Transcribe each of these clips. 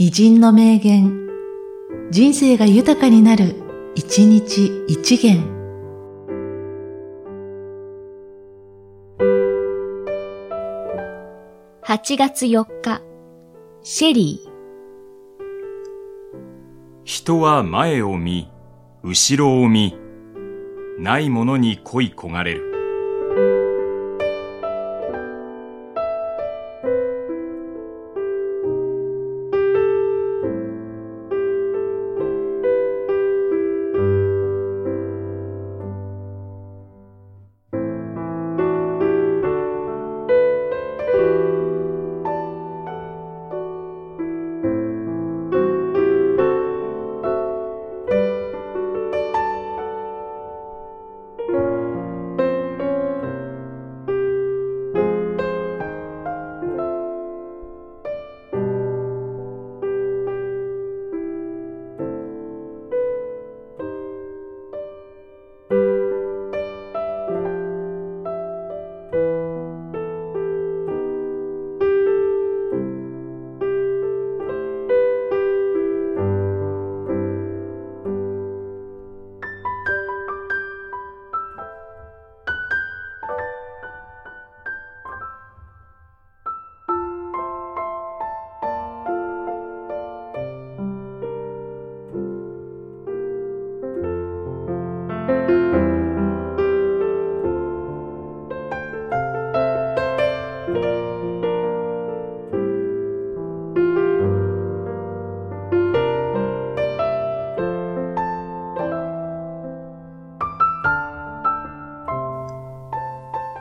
偉人の名言、人生が豊かになる、一日一元。8月4日、シェリー。人は前を見、後ろを見、ないものに恋焦がれる。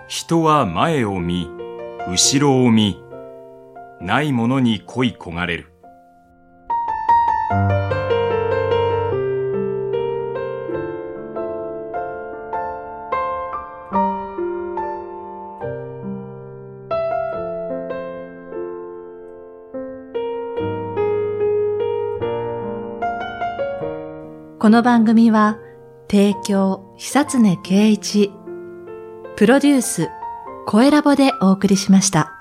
人は前を見、後ろを見、ないものに恋焦がれる。この番組は、提供、久常圭一、プロデュース、声ラボでお送りしました。